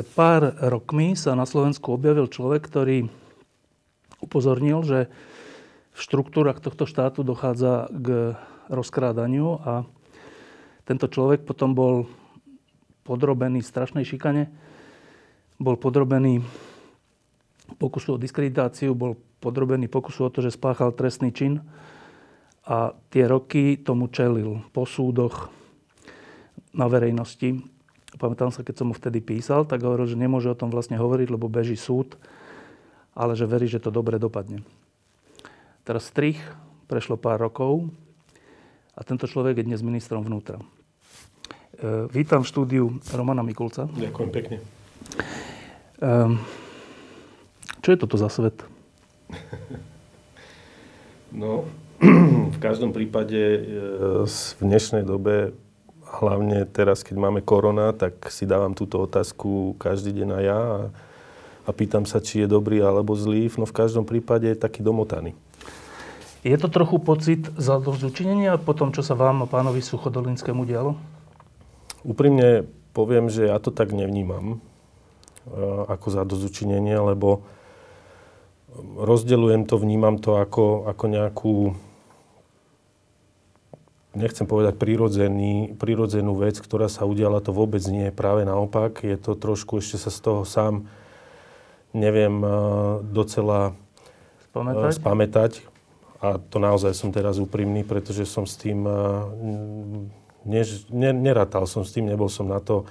Pred pár rokmi sa na Slovensku objavil človek, ktorý upozornil, že v štruktúrach tohto štátu dochádza k rozkrádaniu a tento človek potom bol podrobený strašnej šikane, bol podrobený pokusu o diskreditáciu, bol podrobený pokusu o to, že spáchal trestný čin a tie roky tomu čelil po súdoch na verejnosti pamätám sa, keď som mu vtedy písal, tak hovoril, že nemôže o tom vlastne hovoriť, lebo beží súd, ale že verí, že to dobre dopadne. Teraz strich, prešlo pár rokov a tento človek je dnes ministrom vnútra. E, vítam v štúdiu Romana Mikulca. Ďakujem pekne. E, čo je toto za svet? No, v každom prípade e, v dnešnej dobe hlavne teraz, keď máme korona, tak si dávam túto otázku každý deň aj ja a, a pýtam sa, či je dobrý alebo zlý. No v každom prípade je taký domotaný. Je to trochu pocit zadozučinenia po tom, čo sa vám a pánovi Suchodolinskému dialo? Úprimne poviem, že ja to tak nevnímam e, ako zadozučinenie, lebo rozdeľujem to, vnímam to ako, ako nejakú nechcem povedať prirodzený, prirodzenú vec, ktorá sa udiala, to vôbec nie. Práve naopak, je to trošku, ešte sa z toho sám neviem eh, docela eh, spamätať. spamätať. A to naozaj som teraz úprimný, pretože som s tým, eh, než, ne, nerátal som s tým, nebol som na to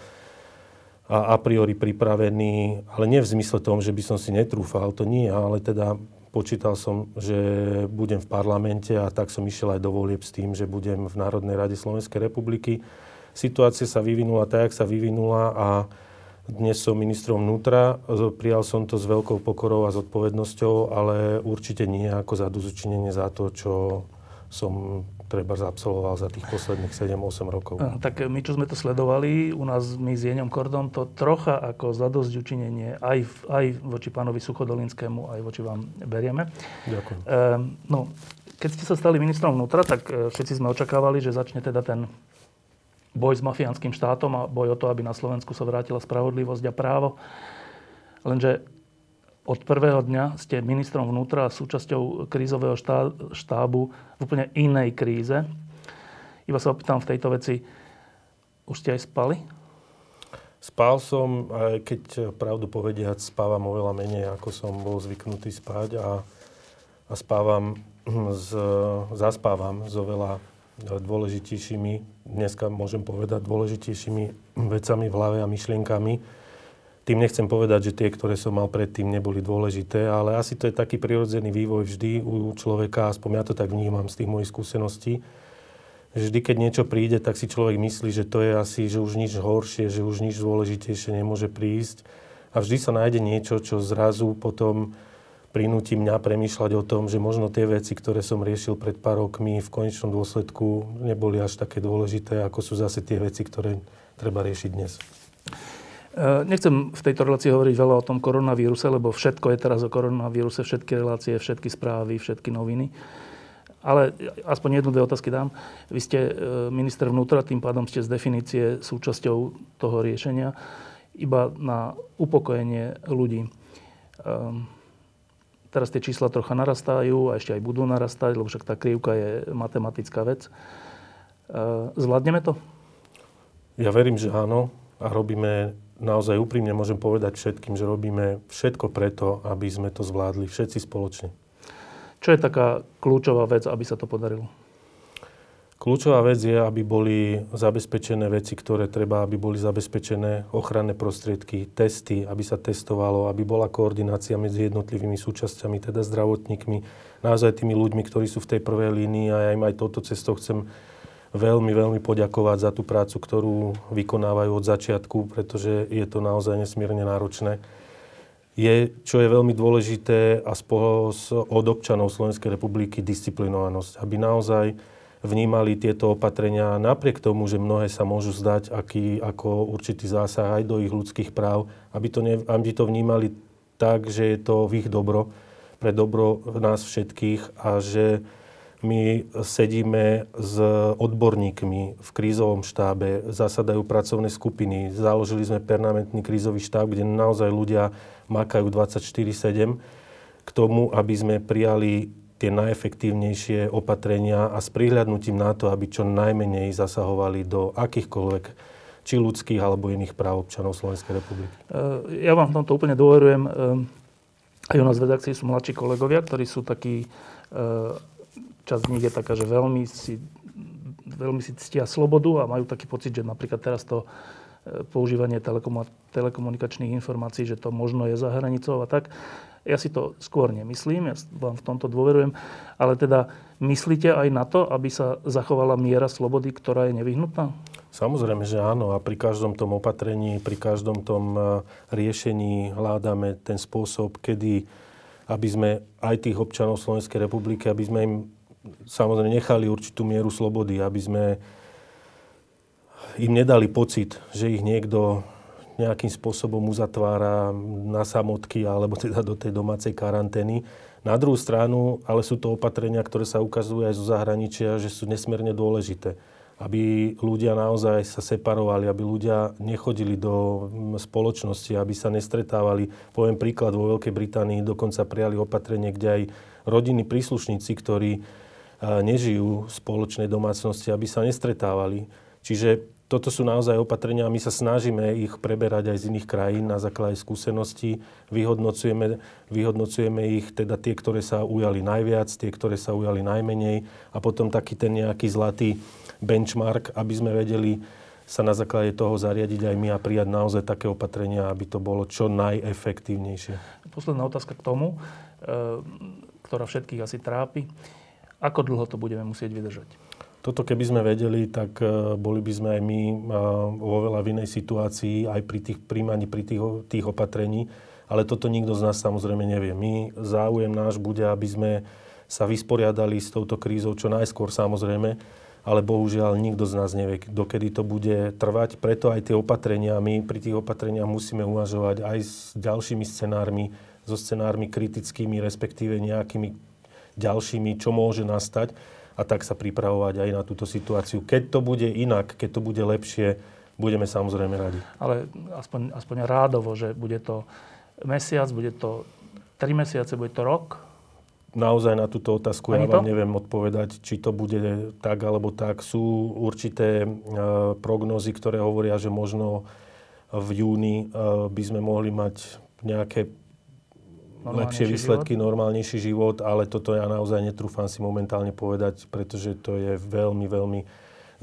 a, a priori pripravený, ale nie v zmysle tom, že by som si netrúfal, to nie, ale teda Počítal som, že budem v parlamente a tak som išiel aj do volieb s tým, že budem v Národnej rade Slovenskej republiky. Situácia sa vyvinula tak, jak sa vyvinula a dnes som ministrom vnútra. Prijal som to s veľkou pokorou a zodpovednosťou, ale určite nie ako za dozučinenie za to, čo som treba absolvoval za tých posledných 7-8 rokov. Tak my, čo sme to sledovali, u nás my s Jeňom Kordom, to trocha ako zadosť učinenie aj, aj voči pánovi Suchodolinskému, aj voči vám berieme. Ďakujem. Ehm, no, keď ste sa stali ministrom vnútra, tak e, všetci sme očakávali, že začne teda ten boj s mafiánskym štátom a boj o to, aby na Slovensku sa vrátila spravodlivosť a právo. Lenže od prvého dňa ste ministrom vnútra a súčasťou krízového štábu v úplne inej kríze. Iba sa opýtam v tejto veci, už ste aj spali? Spal som, aj keď pravdu povediať, spávam oveľa menej, ako som bol zvyknutý spať a, a spávam, z, zaspávam s oveľa dôležitejšími, dneska môžem povedať, dôležitejšími vecami v hlave a myšlienkami, tým nechcem povedať, že tie, ktoré som mal predtým, neboli dôležité, ale asi to je taký prirodzený vývoj vždy u človeka, aspoň ja to tak vnímam z tých mojich skúseností. Vždy, keď niečo príde, tak si človek myslí, že to je asi, že už nič horšie, že už nič dôležitejšie nemôže prísť. A vždy sa nájde niečo, čo zrazu potom prinúti mňa premýšľať o tom, že možno tie veci, ktoré som riešil pred pár rokmi, v konečnom dôsledku neboli až také dôležité, ako sú zase tie veci, ktoré treba riešiť dnes. Eh, nechcem v tejto relácii hovoriť veľa o tom koronavíruse, lebo všetko je teraz o koronavíruse, všetky relácie, všetky správy, všetky noviny. Ale aspoň jednu, dve otázky dám. Vy ste eh, minister vnútra, tým pádom ste z definície súčasťou toho riešenia iba na upokojenie ľudí. Um, teraz tie čísla trocha narastajú a ešte aj budú narastať, lebo však tá krivka je matematická vec. Uh, zvládneme to? Ja verím, že áno a robíme naozaj úprimne môžem povedať všetkým, že robíme všetko preto, aby sme to zvládli všetci spoločne. Čo je taká kľúčová vec, aby sa to podarilo? Kľúčová vec je, aby boli zabezpečené veci, ktoré treba, aby boli zabezpečené ochranné prostriedky, testy, aby sa testovalo, aby bola koordinácia medzi jednotlivými súčasťami, teda zdravotníkmi, naozaj tými ľuďmi, ktorí sú v tej prvej línii a ja im aj touto cestou chcem veľmi, veľmi poďakovať za tú prácu, ktorú vykonávajú od začiatku, pretože je to naozaj nesmierne náročné. Je, čo je veľmi dôležité a od občanov Slovenskej republiky disciplinovanosť, aby naozaj vnímali tieto opatrenia napriek tomu, že mnohé sa môžu zdať aký, ako určitý zásah aj do ich ľudských práv, aby to, ne, aby to vnímali tak, že je to v ich dobro, pre dobro nás všetkých a že my sedíme s odborníkmi v krízovom štábe, zasadajú pracovné skupiny, založili sme permanentný krízový štáb, kde naozaj ľudia makajú 24-7 k tomu, aby sme prijali tie najefektívnejšie opatrenia a s prihľadnutím na to, aby čo najmenej zasahovali do akýchkoľvek či ľudských alebo iných práv občanov Slovenskej republiky. E, ja vám v tomto úplne dôverujem. E, aj u nás v redakcii sú mladší kolegovia, ktorí sú takí, e, časť z nich je taká, že veľmi si, veľmi si ctia slobodu a majú taký pocit, že napríklad teraz to používanie telekomunikačných informácií, že to možno je za hranicou a tak. Ja si to skôr nemyslím, ja vám v tomto dôverujem, ale teda myslíte aj na to, aby sa zachovala miera slobody, ktorá je nevyhnutná? Samozrejme, že áno. A pri každom tom opatrení, pri každom tom e, riešení hľadáme ten spôsob, kedy aby sme aj tých občanov Slovenskej republiky, aby sme im samozrejme nechali určitú mieru slobody, aby sme im nedali pocit, že ich niekto nejakým spôsobom uzatvára na samotky alebo teda do tej domácej karantény. Na druhú stranu, ale sú to opatrenia, ktoré sa ukazujú aj zo zahraničia, že sú nesmierne dôležité. Aby ľudia naozaj sa separovali, aby ľudia nechodili do spoločnosti, aby sa nestretávali. Poviem príklad, vo Veľkej Británii dokonca prijali opatrenie, kde aj rodinní príslušníci, ktorí nežijú v spoločnej domácnosti, aby sa nestretávali. Čiže toto sú naozaj opatrenia a my sa snažíme ich preberať aj z iných krajín na základe skúseností. Vyhodnocujeme, vyhodnocujeme ich, teda tie, ktoré sa ujali najviac, tie, ktoré sa ujali najmenej a potom taký ten nejaký zlatý benchmark, aby sme vedeli sa na základe toho zariadiť aj my a prijať naozaj také opatrenia, aby to bolo čo najefektívnejšie. Posledná otázka k tomu, e, ktorá všetkých asi trápi. Ako dlho to budeme musieť vydržať? Toto keby sme vedeli, tak e, boli by sme aj my e, vo veľa v inej situácii, aj pri tých príjmaní, pri tých, tých opatrení. Ale toto nikto z nás samozrejme nevie. My záujem náš bude, aby sme sa vysporiadali s touto krízou čo najskôr samozrejme, ale bohužiaľ nikto z nás nevie, dokedy to bude trvať. Preto aj tie opatrenia, my pri tých opatreniach musíme uvažovať aj s ďalšími scenármi, so scenármi kritickými, respektíve nejakými ďalšími, čo môže nastať a tak sa pripravovať aj na túto situáciu. Keď to bude inak, keď to bude lepšie, budeme samozrejme radi. Ale aspoň, aspoň rádovo, že bude to mesiac, bude to tri mesiace, bude to rok? Naozaj na túto otázku Ani ja vám to? neviem odpovedať, či to bude tak alebo tak. Sú určité e, prognozy, ktoré hovoria, že možno v júni e, by sme mohli mať nejaké lepšie výsledky, život? normálnejší život, ale toto ja naozaj netrúfam si momentálne povedať, pretože to je veľmi, veľmi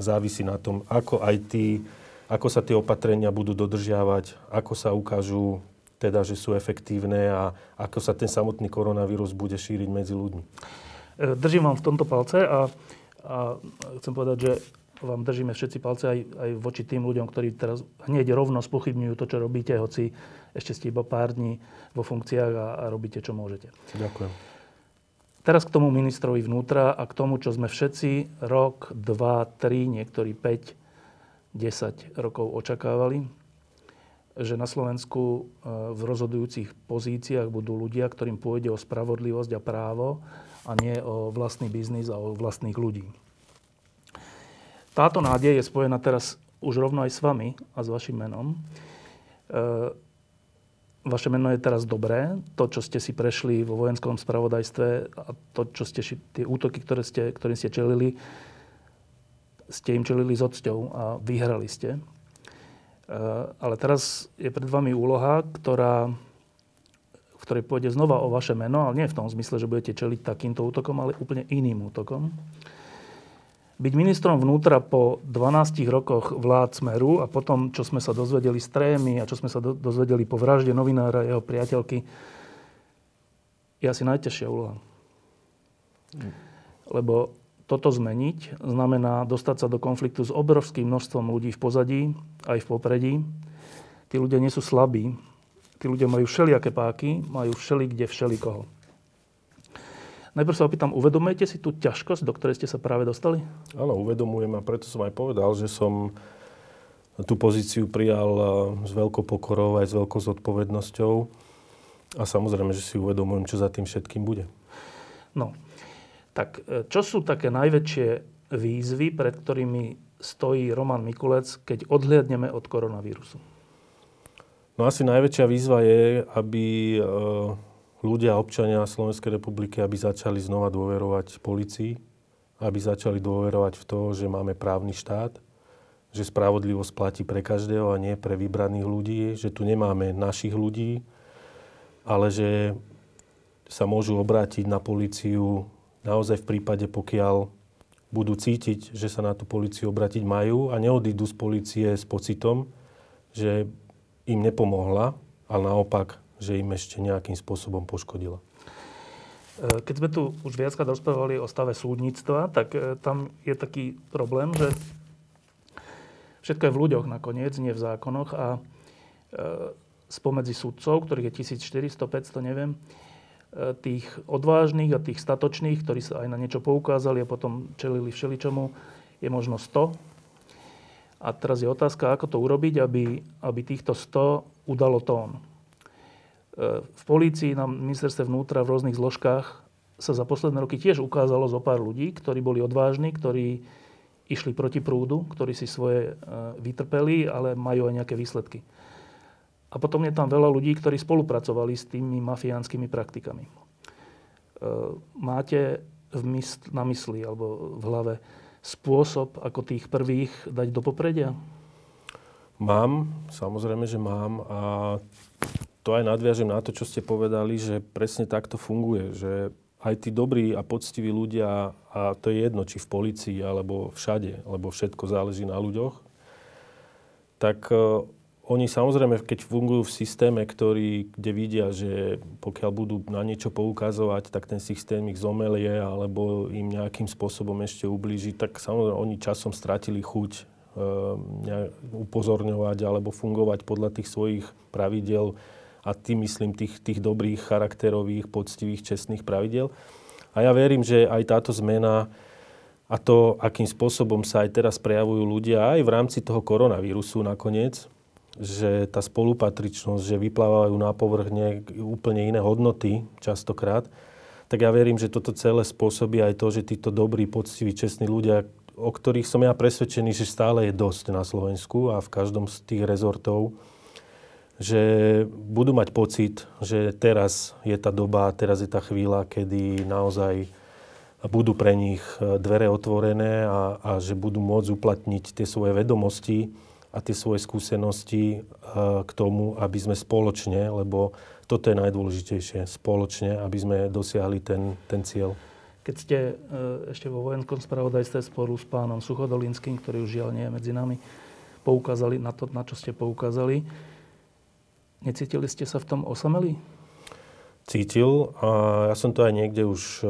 závisí na tom, ako aj tí, ako sa tie opatrenia budú dodržiavať, ako sa ukážu teda, že sú efektívne a ako sa ten samotný koronavírus bude šíriť medzi ľuďmi. E, držím vám v tomto palce a, a chcem povedať, že vám držíme všetci palce aj, aj voči tým ľuďom, ktorí teraz hneď rovno spochybňujú to, čo robíte, hoci ešte ste iba pár dní vo funkciách a, a robíte, čo môžete. Ďakujem. Teraz k tomu ministrovi vnútra a k tomu, čo sme všetci rok, dva, tri, niektorí 5, 10 rokov očakávali, že na Slovensku e, v rozhodujúcich pozíciách budú ľudia, ktorým pôjde o spravodlivosť a právo a nie o vlastný biznis a o vlastných ľudí. Táto nádej je spojená teraz už rovno aj s vami a s vašim menom. Vaše meno je teraz dobré. To, čo ste si prešli vo vojenskom spravodajstve a to, čo ste, tie útoky, ktoré ste, ktorým ste čelili, ste im čelili s odsťou a vyhrali ste. E, ale teraz je pred vami úloha, ktorá, v ktorej pôjde znova o vaše meno, ale nie v tom zmysle, že budete čeliť takýmto útokom, ale úplne iným útokom byť ministrom vnútra po 12 rokoch vlád Smeru a potom, čo sme sa dozvedeli z trémy a čo sme sa do, dozvedeli po vražde novinára a jeho priateľky, je asi najťažšia úloha. Mm. Lebo toto zmeniť znamená dostať sa do konfliktu s obrovským množstvom ľudí v pozadí, aj v popredí. Tí ľudia nie sú slabí. Tí ľudia majú všelijaké páky, majú všeli kde všeli koho. Najprv sa opýtam, uvedomujete si tú ťažkosť, do ktorej ste sa práve dostali? Áno, uvedomujem a preto som aj povedal, že som tú pozíciu prijal eh, s veľkou pokorou aj s veľkou zodpovednosťou. A samozrejme, že si uvedomujem, čo za tým všetkým bude. No, tak e, čo sú také najväčšie výzvy, pred ktorými stojí Roman Mikulec, keď odhliadneme od koronavírusu? No asi najväčšia výzva je, aby e, ľudia, občania Slovenskej republiky, aby začali znova dôverovať policii, aby začali dôverovať v to, že máme právny štát, že spravodlivosť platí pre každého a nie pre vybraných ľudí, že tu nemáme našich ľudí, ale že sa môžu obrátiť na policiu naozaj v prípade, pokiaľ budú cítiť, že sa na tú policiu obratiť majú a neodídu z policie s pocitom, že im nepomohla, ale naopak, že im ešte nejakým spôsobom poškodila. E, keď sme tu už viackrát rozprávali o stave súdnictva, tak e, tam je taký problém, že všetko je v ľuďoch nakoniec, nie v zákonoch a e, spomedzi súdcov, ktorých je 1400, 500, neviem, tých odvážnych a tých statočných, ktorí sa aj na niečo poukázali a potom čelili všeličomu, je možno 100. A teraz je otázka, ako to urobiť, aby, aby týchto 100 udalo tón. V polícii, na ministerstve vnútra, v rôznych zložkách sa za posledné roky tiež ukázalo zo pár ľudí, ktorí boli odvážni, ktorí išli proti prúdu, ktorí si svoje e, vytrpeli, ale majú aj nejaké výsledky. A potom je tam veľa ľudí, ktorí spolupracovali s tými mafiánskymi praktikami. E, máte v mysl, na mysli alebo v hlave spôsob, ako tých prvých dať do popredia? Mám, samozrejme, že mám a to aj nadviažem na to, čo ste povedali, že presne takto funguje, že aj tí dobrí a poctiví ľudia, a to je jedno, či v policii, alebo všade, lebo všetko záleží na ľuďoch, tak e, oni samozrejme, keď fungujú v systéme, ktorý, kde vidia, že pokiaľ budú na niečo poukazovať, tak ten systém ich zomelie alebo im nejakým spôsobom ešte ublíži, tak samozrejme oni časom stratili chuť e, upozorňovať alebo fungovať podľa tých svojich pravidel a tým myslím tých, tých dobrých, charakterových, poctivých, čestných pravidel. A ja verím, že aj táto zmena a to, akým spôsobom sa aj teraz prejavujú ľudia, aj v rámci toho koronavírusu nakoniec, že tá spolupatričnosť, že vyplávajú na povrch úplne iné hodnoty častokrát, tak ja verím, že toto celé spôsobí aj to, že títo dobrí, poctiví, čestní ľudia, o ktorých som ja presvedčený, že stále je dosť na Slovensku a v každom z tých rezortov, že budú mať pocit, že teraz je tá doba, teraz je tá chvíľa, kedy naozaj budú pre nich dvere otvorené a, a že budú môcť uplatniť tie svoje vedomosti, a tie svoje skúsenosti eh, k tomu, aby sme spoločne, lebo toto je najdôležitejšie, spoločne, aby sme dosiahli ten, ten cieľ. Keď ste eh, ešte vo vojenskom spravodajstve sporu s pánom Suchodolinským, ktorý už žiaľ nie je medzi nami, poukázali na to, na čo ste poukázali, necítili ste sa v tom osamelí? Cítil a ja som to aj niekde už eh,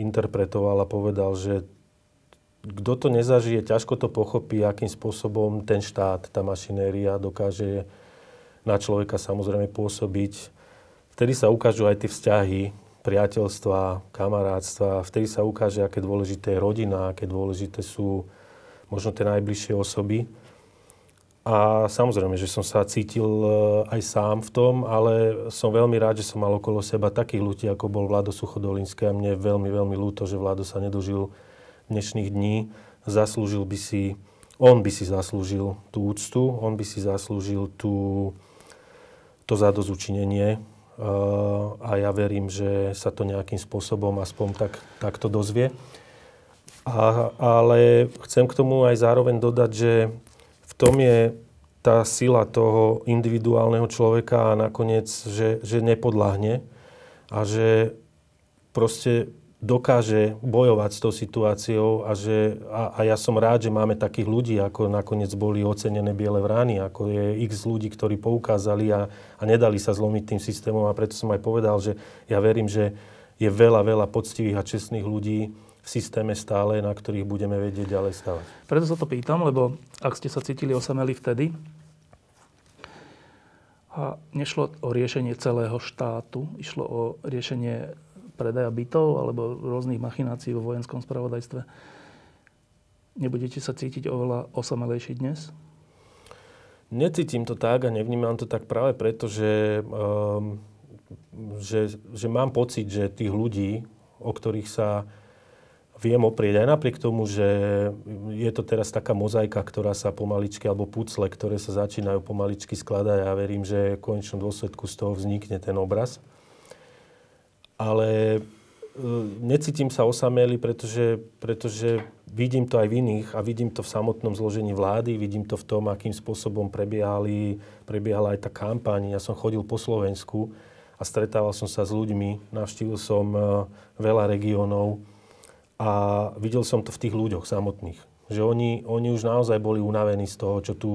interpretoval a povedal, že kto to nezažije, ťažko to pochopí, akým spôsobom ten štát, tá mašinéria dokáže na človeka samozrejme pôsobiť. Vtedy sa ukážu aj tie vzťahy, priateľstva, kamarátstva, vtedy sa ukáže, aké dôležité je rodina, aké dôležité sú možno tie najbližšie osoby. A samozrejme, že som sa cítil e, aj sám v tom, ale som veľmi rád, že som mal okolo seba takých ľudí, ako bol Vlado Suchodolinský a mne veľmi, veľmi ľúto, že Vlado sa nedožil dnešných dní, zaslúžil by si, on by si zaslúžil tú úctu, on by si zaslúžil tú, to zadozučinenie. A ja verím, že sa to nejakým spôsobom aspoň tak, takto dozvie. A, ale chcem k tomu aj zároveň dodať, že tom je tá sila toho individuálneho človeka a nakoniec, že, že nepodláhne a že proste dokáže bojovať s tou situáciou a, že, a, a ja som rád, že máme takých ľudí, ako nakoniec boli ocenené biele vrány, ako je x ľudí, ktorí poukázali a, a nedali sa zlomiť tým systémom. A preto som aj povedal, že ja verím, že je veľa, veľa poctivých a čestných ľudí v systéme stále, na ktorých budeme vedieť ďalej stavať. Preto sa to pýtam, lebo ak ste sa cítili osameli vtedy, a nešlo o riešenie celého štátu, išlo o riešenie predaja bytov alebo rôznych machinácií vo vojenskom spravodajstve. Nebudete sa cítiť oveľa osamelejší dnes? Necítim to tak a nevnímam to tak práve preto, že, um, že, že mám pocit, že tých ľudí, o ktorých sa viem oprieť aj napriek tomu, že je to teraz taká mozaika, ktorá sa pomaličky, alebo pucle, ktoré sa začínajú pomaličky skladať a ja verím, že v konečnom dôsledku z toho vznikne ten obraz. Ale e, necítim sa osamelý, pretože, pretože vidím to aj v iných a vidím to v samotnom zložení vlády, vidím to v tom, akým spôsobom prebiehali, prebiehala aj tá kampaň. Ja som chodil po Slovensku a stretával som sa s ľuďmi, navštívil som e, veľa regiónov, a videl som to v tých ľuďoch samotných. Že oni, oni už naozaj boli unavení z toho, čo tu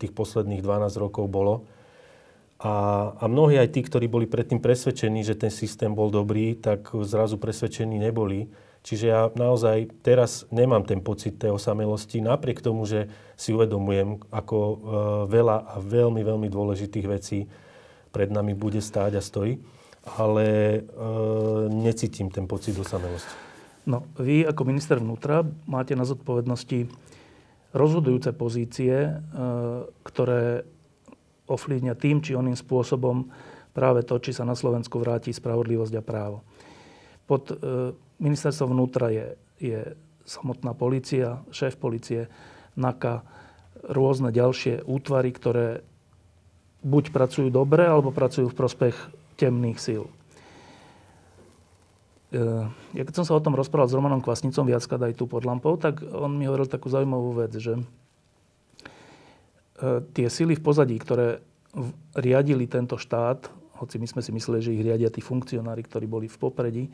tých posledných 12 rokov bolo. A, a mnohí aj tí, ktorí boli predtým presvedčení, že ten systém bol dobrý, tak zrazu presvedčení neboli. Čiže ja naozaj teraz nemám ten pocit tej osamelosti, napriek tomu, že si uvedomujem, ako e, veľa a veľmi, veľmi dôležitých vecí pred nami bude stáť a stojí, ale e, necítim ten pocit osamelosti. No, vy ako minister vnútra máte na zodpovednosti rozhodujúce pozície, e, ktoré ovplyvnia tým či oným spôsobom práve to, či sa na Slovensku vráti spravodlivosť a právo. Pod e, ministerstvom vnútra je, je samotná policia, šéf policie, NAKA, rôzne ďalšie útvary, ktoré buď pracujú dobre, alebo pracujú v prospech temných síl. Eh, ja keď som sa o tom rozprával s Romanom Kvasnicom viackrát aj tu pod lampou, tak on mi hovoril takú zaujímavú vec, že eh, tie sily v pozadí, ktoré riadili tento štát, hoci my sme si mysleli, že ich riadia tí funkcionári, ktorí boli v popredí,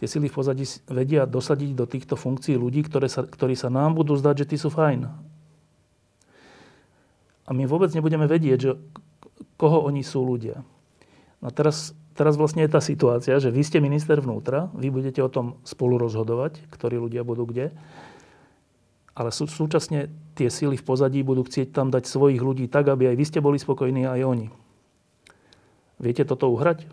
tie sily v pozadí vedia dosadiť do týchto funkcií ľudí, ktoré sa, ktorí sa nám budú zdať, že tí sú fajn. A my vôbec nebudeme vedieť, že koho oni sú ľudia. No teraz teraz vlastne je tá situácia, že vy ste minister vnútra, vy budete o tom spolu rozhodovať, ktorí ľudia budú kde, ale sú, súčasne tie síly v pozadí budú chcieť tam dať svojich ľudí tak, aby aj vy ste boli spokojní, aj oni. Viete toto uhrať?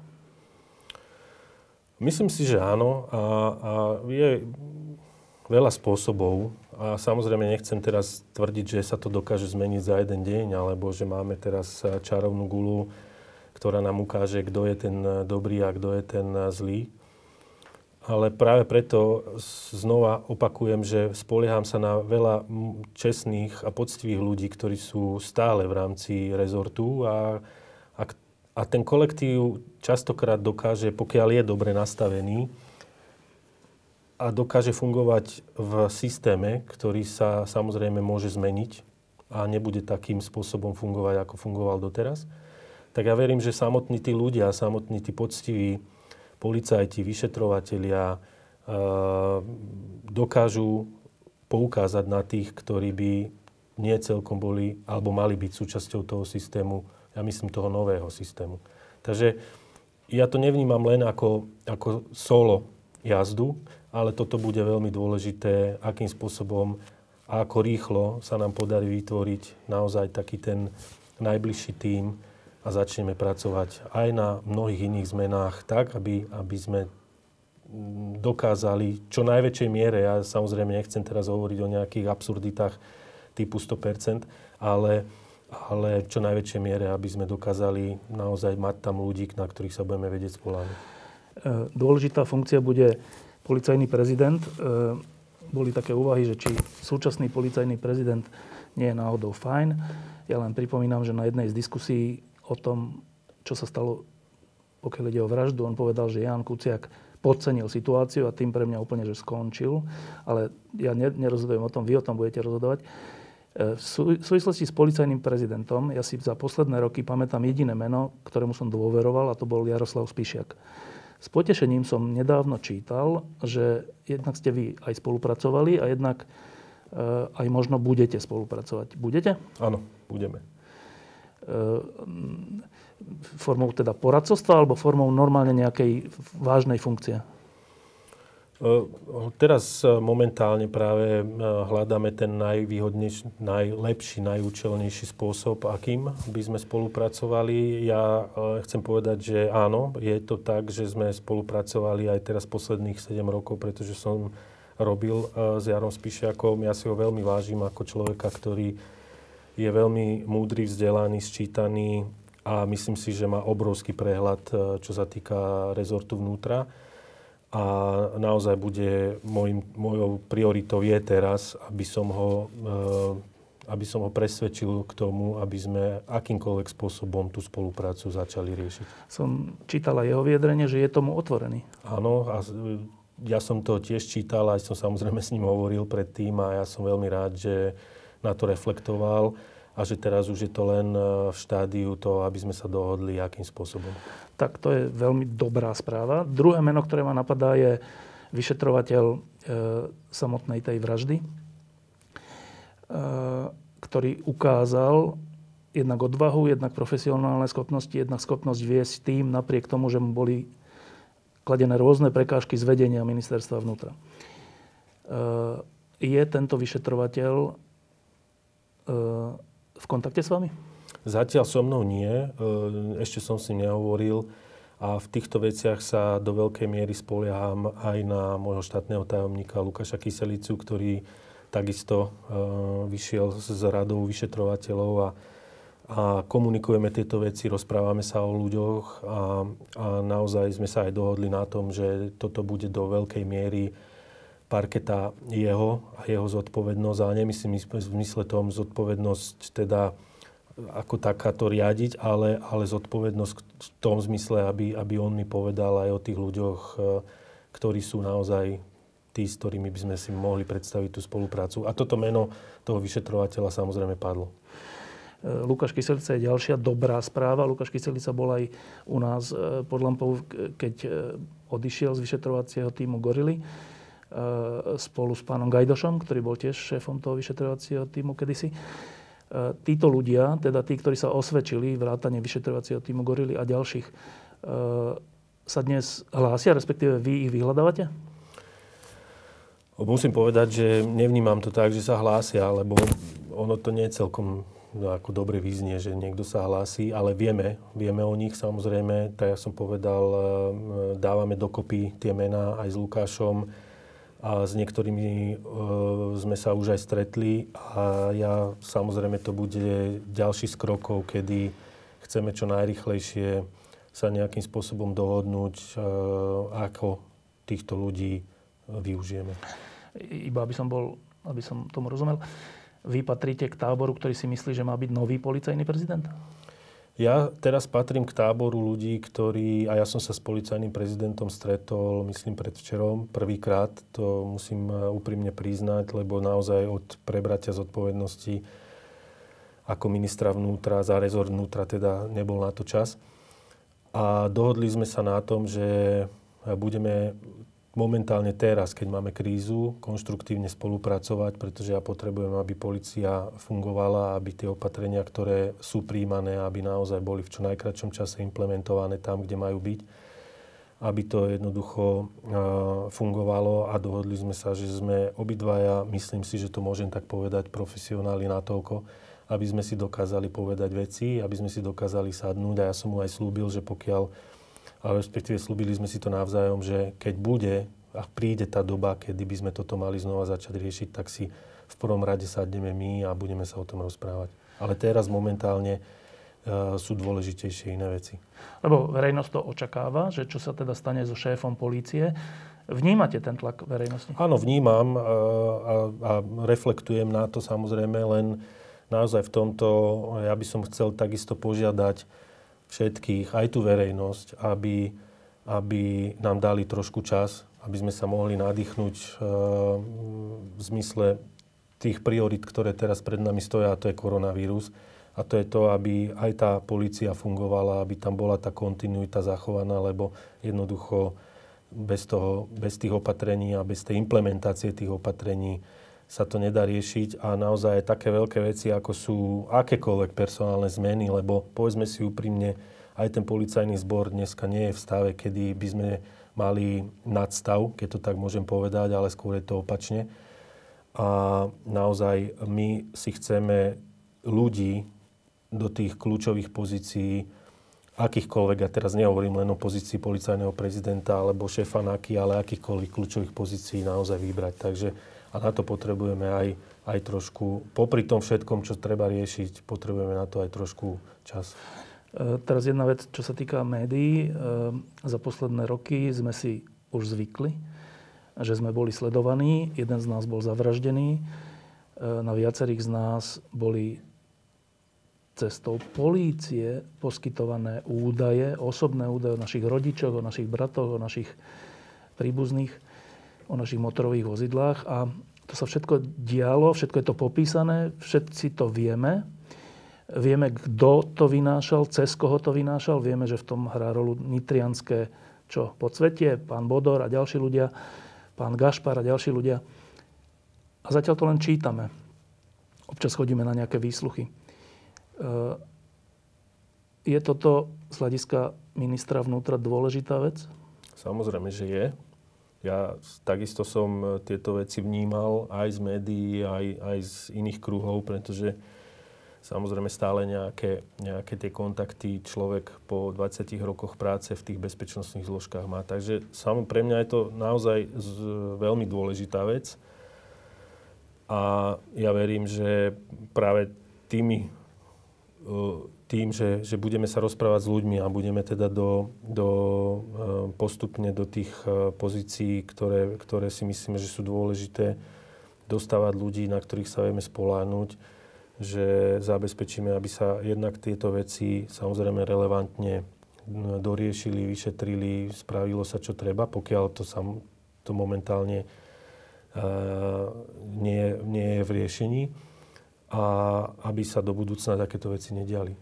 Myslím si, že áno. A, a je veľa spôsobov. A samozrejme nechcem teraz tvrdiť, že sa to dokáže zmeniť za jeden deň, alebo že máme teraz čarovnú gulu, ktorá nám ukáže, kto je ten dobrý a kto je ten zlý. Ale práve preto znova opakujem, že spolieham sa na veľa čestných a poctivých ľudí, ktorí sú stále v rámci rezortu a, a, a ten kolektív častokrát dokáže, pokiaľ je dobre nastavený a dokáže fungovať v systéme, ktorý sa samozrejme môže zmeniť a nebude takým spôsobom fungovať, ako fungoval doteraz, tak ja verím, že samotní tí ľudia, samotní tí poctiví policajti, vyšetrovatelia e, dokážu poukázať na tých, ktorí by nie celkom boli alebo mali byť súčasťou toho systému, ja myslím toho nového systému. Takže ja to nevnímam len ako, ako solo jazdu, ale toto bude veľmi dôležité, akým spôsobom a ako rýchlo sa nám podarí vytvoriť naozaj taký ten najbližší tím, a začneme pracovať aj na mnohých iných zmenách tak, aby, aby sme mm, dokázali čo najväčšej miere, ja samozrejme nechcem teraz hovoriť o nejakých absurditách typu 100%, ale, ale čo najväčšej miere, aby sme dokázali naozaj mať tam ľudí, na ktorých sa budeme vedieť spoláhnuť. E, dôležitá funkcia bude policajný prezident. E, boli také úvahy, že či súčasný policajný prezident nie je náhodou fajn. Ja len pripomínam, že na jednej z diskusí o tom, čo sa stalo, pokiaľ ide o vraždu. On povedal, že Jan Kuciak podcenil situáciu a tým pre mňa úplne, že skončil. Ale ja nerozhodujem o tom, vy o tom budete rozhodovať. E, v súvislosti s policajným prezidentom, ja si za posledné roky pamätám jediné meno, ktorému som dôveroval, a to bol Jaroslav Spišiak. S potešením som nedávno čítal, že jednak ste vy aj spolupracovali a jednak e, aj možno budete spolupracovať. Budete? Áno, budeme. Ehm, formou teda poradcovstva alebo formou normálne nejakej vážnej funkcie? Teraz momentálne práve hľadáme ten najvýhodnejší, najlepší, najúčelnejší spôsob, akým by sme spolupracovali. Ja chcem povedať, že áno, je to tak, že sme spolupracovali aj teraz posledných 7 rokov, pretože som robil s Jarom Spišiakom. Ja si ho veľmi vážim ako človeka, ktorý je veľmi múdry, vzdelaný, sčítaný a myslím si, že má obrovský prehľad, čo sa týka rezortu vnútra a naozaj bude môjim, mojou prioritou je teraz, aby som ho eh, aby som ho presvedčil k tomu, aby sme akýmkoľvek spôsobom tú spoluprácu začali riešiť. Som čítala jeho vyjadrenie, že je tomu otvorený. Áno, a ja som to tiež čítal, aj som samozrejme s ním hovoril predtým a ja som veľmi rád, že na to reflektoval a že teraz už je to len e, v štádiu toho, aby sme sa dohodli, akým spôsobom. Tak to je veľmi dobrá správa. Druhé meno, ktoré ma napadá, je vyšetrovateľ e, samotnej tej vraždy, e, ktorý ukázal jednak odvahu, jednak profesionálne schopnosti, jednak schopnosť viesť tým napriek tomu, že mu boli kladené rôzne prekážky z vedenia ministerstva vnútra. E, je tento vyšetrovateľ v kontakte s vami? Zatiaľ so mnou nie. E, ešte som si nehovoril. A v týchto veciach sa do veľkej miery spolieham aj na môjho štátneho tajomníka Lukáša Kyselicu, ktorý takisto e, vyšiel z radou vyšetrovateľov a, a komunikujeme tieto veci, rozprávame sa o ľuďoch a, a naozaj sme sa aj dohodli na tom, že toto bude do veľkej miery parketa jeho a jeho zodpovednosť, ale nemyslím v zmysle tom zodpovednosť teda ako takáto riadiť, ale, ale zodpovednosť v tom zmysle, aby, aby on mi povedal aj o tých ľuďoch, e, ktorí sú naozaj tí, s ktorými by sme si mohli predstaviť tú spoluprácu. A toto meno toho vyšetrovateľa samozrejme padlo. E, Lukáš Kyselica je ďalšia dobrá správa. Lukáš Kyselica bol aj u nás e, pod lampou, keď odišiel z vyšetrovacieho týmu Gorily spolu s pánom Gajdošom, ktorý bol tiež šéfom toho vyšetrovacieho týmu kedysi. Eh, títo ľudia, teda tí, ktorí sa osvedčili, vrátane vyšetrovacieho týmu Gorily a ďalších, eh, sa dnes hlásia, respektíve vy ich vyhľadávate? Musím povedať, že nevnímam to tak, že sa hlásia, lebo ono to nie je celkom no, ako dobre význie, že niekto sa hlási, ale vieme, vieme o nich samozrejme. Tak ja som povedal, dávame dokopy tie mená aj s Lukášom a s niektorými e, sme sa už aj stretli a ja samozrejme to bude ďalší z krokov, kedy chceme čo najrychlejšie sa nejakým spôsobom dohodnúť, e, ako týchto ľudí využijeme. Iba aby som bol, aby som tomu rozumel, vy patríte k táboru, ktorý si myslí, že má byť nový policajný prezident? Ja teraz patrím k táboru ľudí, ktorí, a ja som sa s policajným prezidentom stretol, myslím, predvčerom, prvýkrát, to musím e, úprimne priznať, lebo naozaj od prebratia zodpovednosti ako ministra vnútra, za rezort vnútra teda nebol na to čas. A dohodli sme sa na tom, že budeme momentálne teraz, keď máme krízu, konštruktívne spolupracovať, pretože ja potrebujem, aby policia fungovala, aby tie opatrenia, ktoré sú príjmané, aby naozaj boli v čo najkračom čase implementované tam, kde majú byť, aby to jednoducho fungovalo a dohodli sme sa, že sme obidvaja, myslím si, že to môžem tak povedať, profesionáli natoľko, aby sme si dokázali povedať veci, aby sme si dokázali sadnúť a ja som mu aj slúbil, že pokiaľ ale respektíve slúbili sme si to navzájom, že keď bude a príde tá doba, kedy by sme toto mali znova začať riešiť, tak si v prvom rade sadneme my a budeme sa o tom rozprávať. Ale teraz momentálne uh, sú dôležitejšie iné veci. Lebo verejnosť to očakáva, že čo sa teda stane so šéfom polície. Vnímate ten tlak verejnosti? Áno, vnímam a, a, a reflektujem na to samozrejme, len naozaj v tomto ja by som chcel takisto požiadať všetkých, aj tú verejnosť, aby, aby nám dali trošku čas, aby sme sa mohli nadýchnuť e, v zmysle tých priorit, ktoré teraz pred nami stoja, a to je koronavírus. A to je to, aby aj tá policia fungovala, aby tam bola tá kontinuita zachovaná, lebo jednoducho bez, toho, bez tých opatrení a bez tej implementácie tých opatrení sa to nedá riešiť a naozaj také veľké veci, ako sú akékoľvek personálne zmeny, lebo povedzme si úprimne, aj ten policajný zbor dneska nie je v stave, kedy by sme mali nadstav, keď to tak môžem povedať, ale skôr je to opačne. A naozaj my si chceme ľudí do tých kľúčových pozícií, akýchkoľvek, a teraz nehovorím len o pozícii policajného prezidenta alebo šéfa NAKY, ale akýchkoľvek kľúčových pozícií naozaj vybrať. Takže a na to potrebujeme aj, aj trošku, popri tom všetkom, čo treba riešiť, potrebujeme na to aj trošku čas. E, teraz jedna vec, čo sa týka médií. E, za posledné roky sme si už zvykli, že sme boli sledovaní. Jeden z nás bol zavraždený. E, na viacerých z nás boli cestou polície poskytované údaje, osobné údaje o našich rodičoch, o našich bratoch, o našich príbuzných, o našich motorových vozidlách. A to sa všetko dialo, všetko je to popísané, všetci to vieme. Vieme, kto to vynášal, cez koho to vynášal. Vieme, že v tom hrá rolu nitrianské čo podsvetie, pán Bodor a ďalší ľudia, pán Gašpar a ďalší ľudia. A zatiaľ to len čítame. Občas chodíme na nejaké výsluchy. E, je toto z hľadiska ministra vnútra dôležitá vec? Samozrejme, že je. Ja takisto som tieto veci vnímal aj z médií, aj, aj z iných kruhov, pretože Samozrejme stále nejaké, nejaké tie kontakty človek po 20 rokoch práce v tých bezpečnostných zložkách má. Takže sam, pre mňa je to naozaj z, veľmi dôležitá vec. A ja verím, že práve tými, tým, že, že budeme sa rozprávať s ľuďmi a budeme teda do, do, postupne do tých pozícií, ktoré, ktoré si myslíme, že sú dôležité, dostávať ľudí, na ktorých sa vieme spoláhnuť, že zabezpečíme, aby sa jednak tieto veci samozrejme relevantne doriešili, vyšetrili, spravilo sa, čo treba, pokiaľ to, sam, to momentálne uh, nie, nie je v riešení a aby sa do budúcna takéto veci nediali. E,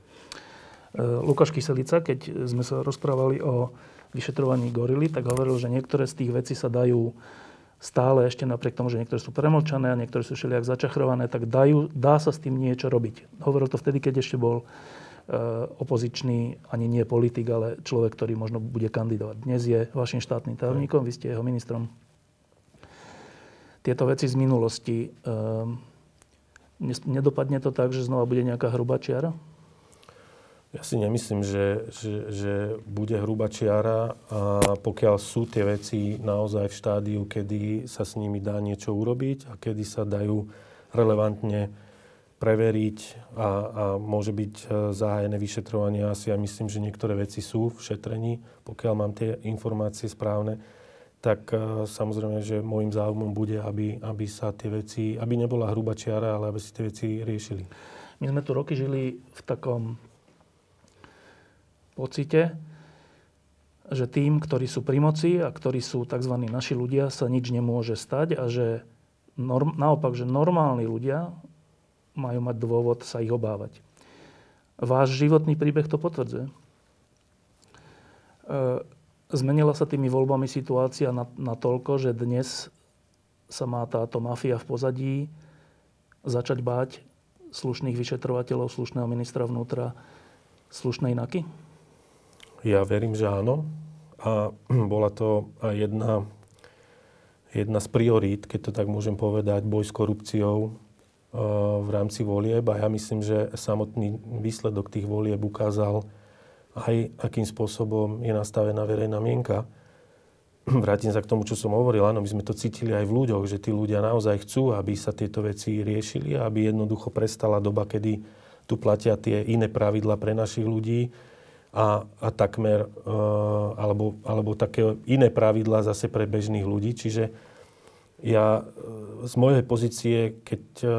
Lukáš Kyselica, keď sme sa rozprávali o vyšetrovaní gorily, tak hovoril, že niektoré z tých vecí sa dajú stále ešte napriek tomu, že niektoré sú premlčané a niektoré sú všelijak začachrované, tak dajú, dá sa s tým niečo robiť. Hovoril to vtedy, keď ešte bol e, opozičný, ani nie politik, ale človek, ktorý možno bude kandidovať. Dnes je vašim štátnym tajomníkom, vy ste jeho ministrom. Tieto veci z minulosti, e, nedopadne to tak, že znova bude nejaká hrubá čiara? Ja si nemyslím, že, že, že bude hrubá čiara a pokiaľ sú tie veci naozaj v štádiu, kedy sa s nimi dá niečo urobiť a kedy sa dajú relevantne preveriť a, a môže byť e, zahájené vyšetrovanie. Asi ja myslím, že niektoré veci sú v šetrení, pokiaľ mám tie informácie správne, tak e, samozrejme, že môjim záujmom bude, aby, aby sa tie veci, aby nebola hrubá čiara, ale aby si tie veci riešili. My sme tu roky žili v takom pocite, že tým, ktorí sú pri moci a ktorí sú tzv. naši ľudia, sa nič nemôže stať a že norm, naopak, že normálni ľudia majú mať dôvod sa ich obávať. Váš životný príbeh to potvrdzuje. E, zmenila sa tými voľbami situácia na, na že dnes sa má táto mafia v pozadí začať báť slušných vyšetrovateľov, slušného ministra vnútra, slušnej NAKY? Ja verím, že áno. A bola to jedna, jedna z priorít, keď to tak môžem povedať, boj s korupciou e, v rámci volieb. A ja myslím, že samotný výsledok tých volieb ukázal aj, akým spôsobom je nastavená verejná mienka. Vrátim sa k tomu, čo som hovoril. Áno, my sme to cítili aj v ľuďoch, že tí ľudia naozaj chcú, aby sa tieto veci riešili, aby jednoducho prestala doba, kedy tu platia tie iné pravidla pre našich ľudí a, a takmer, uh, alebo, alebo také iné pravidlá zase pre bežných ľudí. Čiže ja z mojej pozície, keď uh,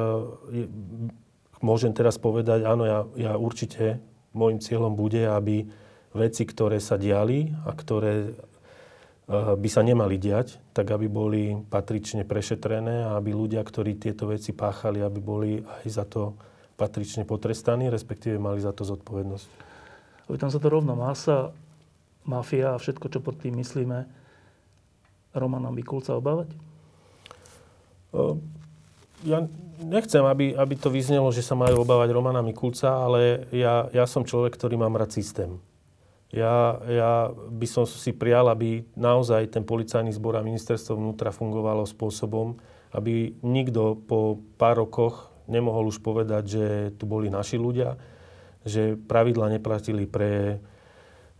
môžem teraz povedať, áno, ja, ja určite, môjim cieľom bude, aby veci, ktoré sa diali a ktoré uh, by sa nemali diať, tak aby boli patrične prešetrené a aby ľudia, ktorí tieto veci páchali, aby boli aj za to patrične potrestaní, respektíve mali za to zodpovednosť. Tam sa to rovno masa, mafia a všetko, čo pod tým myslíme, Romana Mikulca obávať? Ja nechcem, aby, aby to vyznelo, že sa majú obávať Romana Mikulca, ale ja, ja som človek, ktorý mám rád systém. Ja, ja by som si prial, aby naozaj ten policajný zbor a ministerstvo vnútra fungovalo spôsobom, aby nikto po pár rokoch nemohol už povedať, že tu boli naši ľudia, že pravidla neplatili pre e,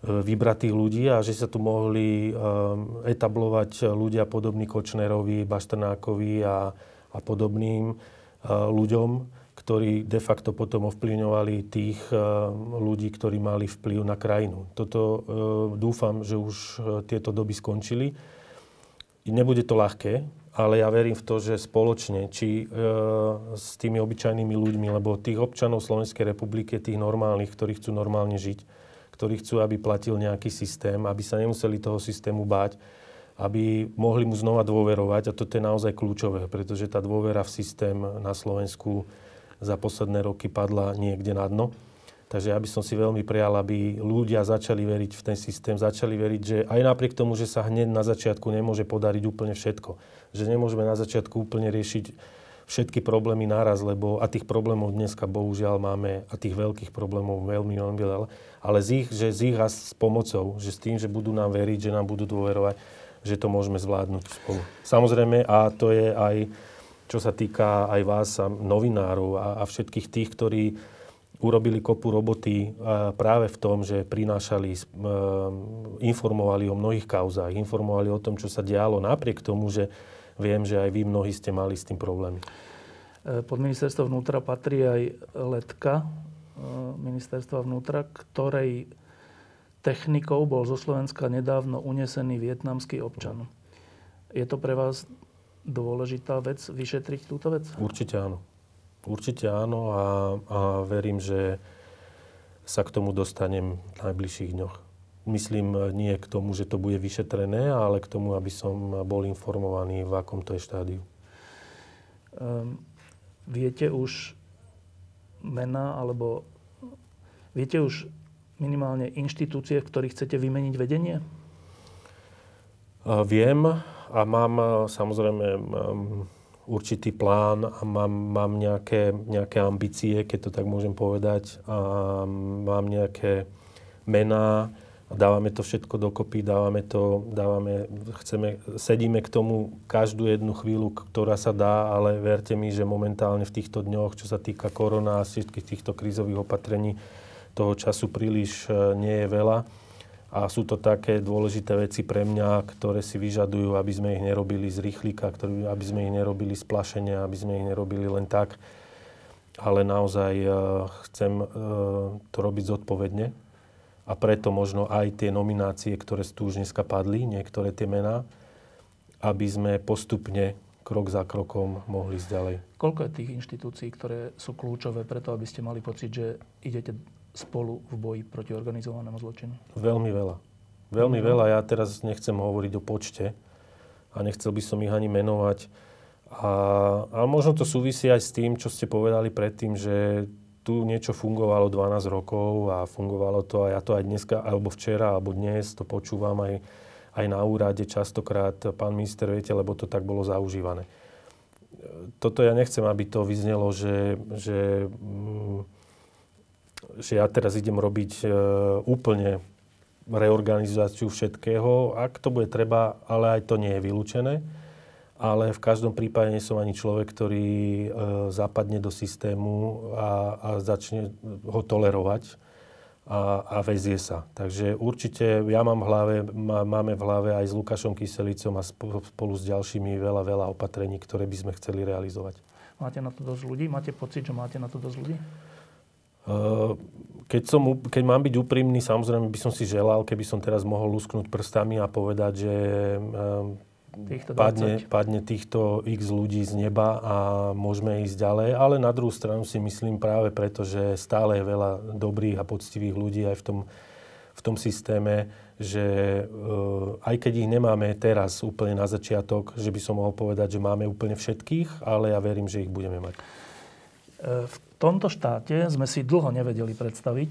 vybratých ľudí a že sa tu mohli e, etablovať ľudia podobní Kočnerovi, Baštrnákovi a, a podobným e, ľuďom, ktorí de facto potom ovplyvňovali tých ľudí, ktorí mali vplyv na krajinu. Toto dúfam, že už tieto doby skončili. Nebude to ľahké, ale ja verím v to, že spoločne, či s tými obyčajnými ľuďmi, lebo tých občanov Slovenskej republiky, tých normálnych, ktorí chcú normálne žiť, ktorí chcú, aby platil nejaký systém, aby sa nemuseli toho systému báť, aby mohli mu znova dôverovať. A toto je naozaj kľúčové, pretože tá dôvera v systém na Slovensku za posledné roky padla niekde na dno. Takže ja by som si veľmi prijal, aby ľudia začali veriť v ten systém, začali veriť, že aj napriek tomu, že sa hneď na začiatku nemôže podariť úplne všetko, že nemôžeme na začiatku úplne riešiť všetky problémy naraz, lebo a tých problémov dneska bohužiaľ máme a tých veľkých problémov veľmi, veľmi veľa, ale z ich, že z ich a s pomocou, že s tým, že budú nám veriť, že nám budú dôverovať, že to môžeme zvládnuť spolu. Samozrejme, a to je aj, čo sa týka aj vás novinárov a, a všetkých tých, ktorí urobili kopu roboty práve v tom, že prinášali, informovali o mnohých kauzách, informovali o tom, čo sa dialo, napriek tomu, že viem, že aj vy mnohí ste mali s tým problémy. E, pod ministerstvo vnútra patrí aj letka e, ministerstva vnútra, ktorej technikou bol zo Slovenska nedávno unesený vietnamský občan. Je to pre vás dôležitá vec vyšetriť túto vec? Určite áno. Určite áno a, a verím, že sa k tomu dostanem v najbližších dňoch. Myslím nie k tomu, že to bude vyšetrené, ale k tomu, aby som bol informovaný, v akom to je štádiu. Um, viete už mená, alebo viete už minimálne inštitúcie, v ktorých chcete vymeniť vedenie? Viem a mám samozrejme um, určitý plán a mám, mám nejaké, nejaké ambície, keď to tak môžem povedať. A mám nejaké mená, dávame to všetko dokopy, dávame to, dávame, chceme, sedíme k tomu každú jednu chvíľu, ktorá sa dá, ale verte mi, že momentálne v týchto dňoch, čo sa týka korona a všetkých týchto krízových opatrení, toho času príliš e, nie je veľa a sú to také dôležité veci pre mňa, ktoré si vyžadujú, aby sme ich nerobili z rýchlika, aby sme ich nerobili z plašenia, aby sme ich nerobili len tak. Ale naozaj uh, chcem uh, to robiť zodpovedne. A preto možno aj tie nominácie, ktoré tu už dneska padli, niektoré tie mená, aby sme postupne, krok za krokom, mohli ísť ďalej. Koľko je tých inštitúcií, ktoré sú kľúčové preto, aby ste mali pocit, že idete spolu v boji proti organizovanému zločinu? Veľmi veľa. Veľmi mm. veľa. Ja teraz nechcem hovoriť o počte a nechcel by som ich ani menovať. A, ale možno to súvisí aj s tým, čo ste povedali predtým, že tu niečo fungovalo 12 rokov a fungovalo to a ja to aj dneska, alebo včera, alebo dnes to počúvam aj, aj na úrade častokrát, pán minister, viete, lebo to tak bolo zaužívané. Toto ja nechcem, aby to vyznelo, že, že mm, že ja teraz idem robiť e, úplne reorganizáciu všetkého. Ak to bude treba, ale aj to nie je vylúčené. Ale v každom prípade nie som ani človek, ktorý e, zapadne do systému a, a začne ho tolerovať a, a väzie sa. Takže určite ja mám v hlave, má, máme v hlave aj s Lukášom Kyselicom a spolu s ďalšími veľa, veľa opatrení, ktoré by sme chceli realizovať. Máte na to dosť ľudí? Máte pocit, že máte na to dosť ľudí? Eh, keď, som, keď mám byť úprimný, samozrejme by som si želal, keby som teraz mohol lusknúť prstami a povedať, že týchto padne, padne týchto x ľudí z neba a môžeme ísť ďalej. Ale na druhú stranu si myslím práve preto, že stále je veľa dobrých a poctivých ľudí aj v tom, v tom systéme, že uh, aj keď ich nemáme teraz úplne na začiatok, že by som mohol povedať, že máme úplne všetkých, ale ja verím, že ich budeme mať. V tomto štáte sme si dlho nevedeli predstaviť,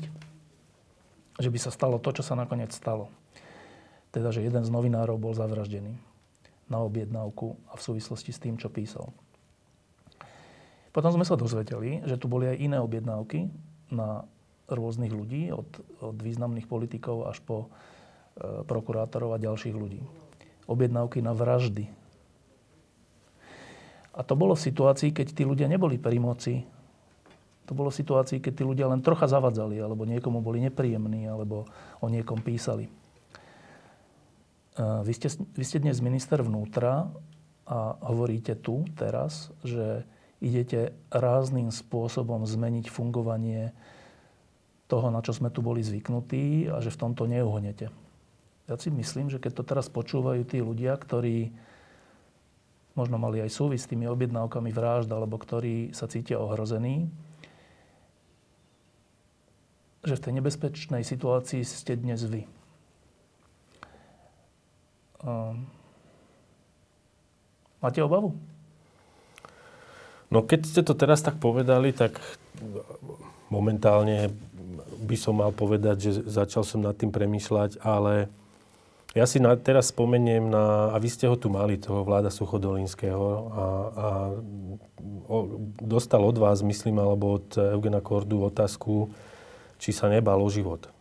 že by sa stalo to, čo sa nakoniec stalo. Teda, že jeden z novinárov bol zavraždený na objednávku a v súvislosti s tým, čo písal. Potom sme sa dozvedeli, že tu boli aj iné objednávky na rôznych ľudí, od, od významných politikov až po e, prokurátorov a ďalších ľudí. Objednávky na vraždy. A to bolo v situácii, keď tí ľudia neboli pri moci. To bolo v situácii, keď tí ľudia len trocha zavadzali, alebo niekomu boli nepríjemní, alebo o niekom písali. Vy ste, vy ste dnes minister vnútra a hovoríte tu teraz, že idete rázným spôsobom zmeniť fungovanie toho, na čo sme tu boli zvyknutí a že v tomto neuhnete. Ja si myslím, že keď to teraz počúvajú tí ľudia, ktorí možno mali aj súvis s tými objednávkami vražd, alebo ktorí sa cítia ohrození, že v tej nebezpečnej situácii ste dnes vy. Um, máte obavu? No keď ste to teraz tak povedali, tak momentálne by som mal povedať, že začal som nad tým premýšľať, ale ja si na, teraz spomeniem na, a vy ste ho tu mali, toho vláda Suchodolinského a, a o, dostal od vás, myslím, alebo od Eugena Kordu otázku, či sa nebal o život.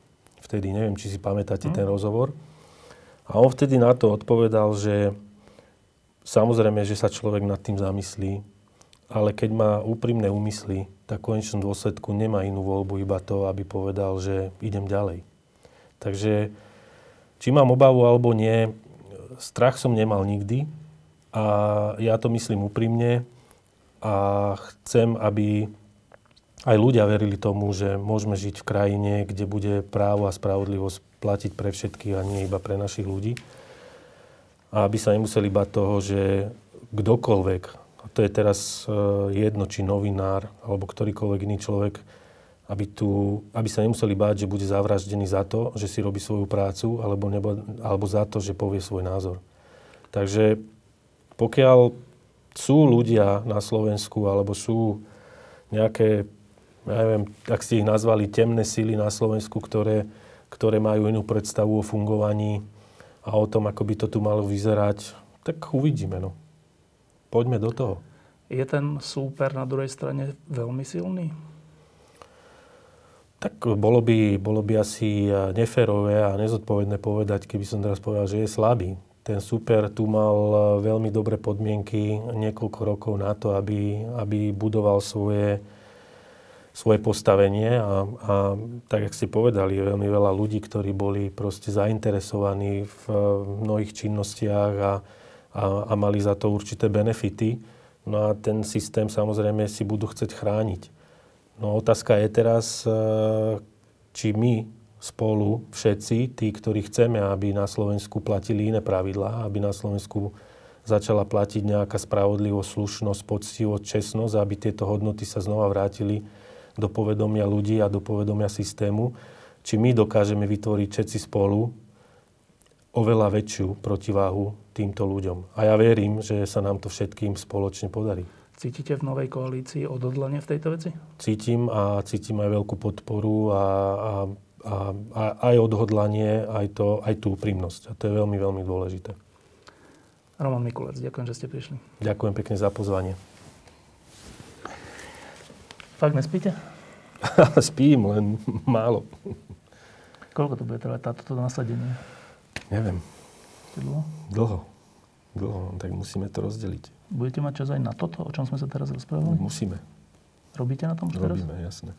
Vtedy, neviem, či si pamätáte hmm. ten rozhovor. A on vtedy na to odpovedal, že samozrejme, že sa človek nad tým zamyslí, ale keď má úprimné úmysly, tak v konečnom dôsledku nemá inú voľbu iba to, aby povedal, že idem ďalej. Takže či mám obavu alebo nie, strach som nemal nikdy a ja to myslím úprimne a chcem, aby aj ľudia verili tomu, že môžeme žiť v krajine, kde bude právo a spravodlivosť platiť pre všetkých a nie iba pre našich ľudí. A aby sa nemuseli bať toho, že kdokoľvek, a to je teraz e, jedno, či novinár, alebo ktorýkoľvek iný človek, aby, tu, aby sa nemuseli báť, že bude zavraždený za to, že si robí svoju prácu, alebo, nebo, alebo za to, že povie svoj názor. Takže pokiaľ sú ľudia na Slovensku, alebo sú nejaké, ja neviem, ak ste ich nazvali, temné síly na Slovensku, ktoré ktoré majú inú predstavu o fungovaní a o tom, ako by to tu malo vyzerať, tak uvidíme. No. Poďme do toho. Je ten súper na druhej strane veľmi silný? Tak bolo by, bolo by asi neférové a nezodpovedné povedať, keby som teraz povedal, že je slabý. Ten super tu mal veľmi dobré podmienky niekoľko rokov na to, aby, aby budoval svoje, svoje postavenie a, a tak, jak ste povedali, je veľmi veľa ľudí, ktorí boli proste zainteresovaní v mnohých činnostiach a, a, a mali za to určité benefity. No a ten systém samozrejme si budú chcieť chrániť. No otázka je teraz, e, či my spolu, všetci, tí, ktorí chceme, aby na Slovensku platili iné pravidlá, aby na Slovensku začala platiť nejaká spravodlivosť, slušnosť, poctivosť, čestnosť, aby tieto hodnoty sa znova vrátili do povedomia ľudí a do povedomia systému, či my dokážeme vytvoriť všetci spolu oveľa väčšiu protiváhu týmto ľuďom. A ja verím, že sa nám to všetkým spoločne podarí. Cítite v novej koalícii odhodlanie v tejto veci? Cítim a cítim aj veľkú podporu a, a, a, a aj odhodlanie, aj, to, aj tú úprimnosť. A to je veľmi, veľmi dôležité. Roman Mikulec, ďakujem, že ste prišli. Ďakujem pekne za pozvanie. Fakt nespíte? Spím, len málo. Koľko to bude trvať táto nasadenie? Neviem. Dlho? Dlho. Dlho, tak musíme to rozdeliť. Budete mať čas aj na toto, o čom sme sa teraz rozprávali? Musíme. Robíte na tom už teraz? Robíme, jasne.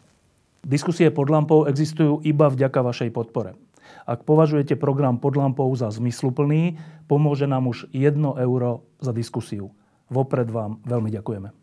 Diskusie pod lampou existujú iba vďaka vašej podpore. Ak považujete program pod lampou za zmysluplný, pomôže nám už 1 euro za diskusiu. Vopred vám veľmi ďakujeme.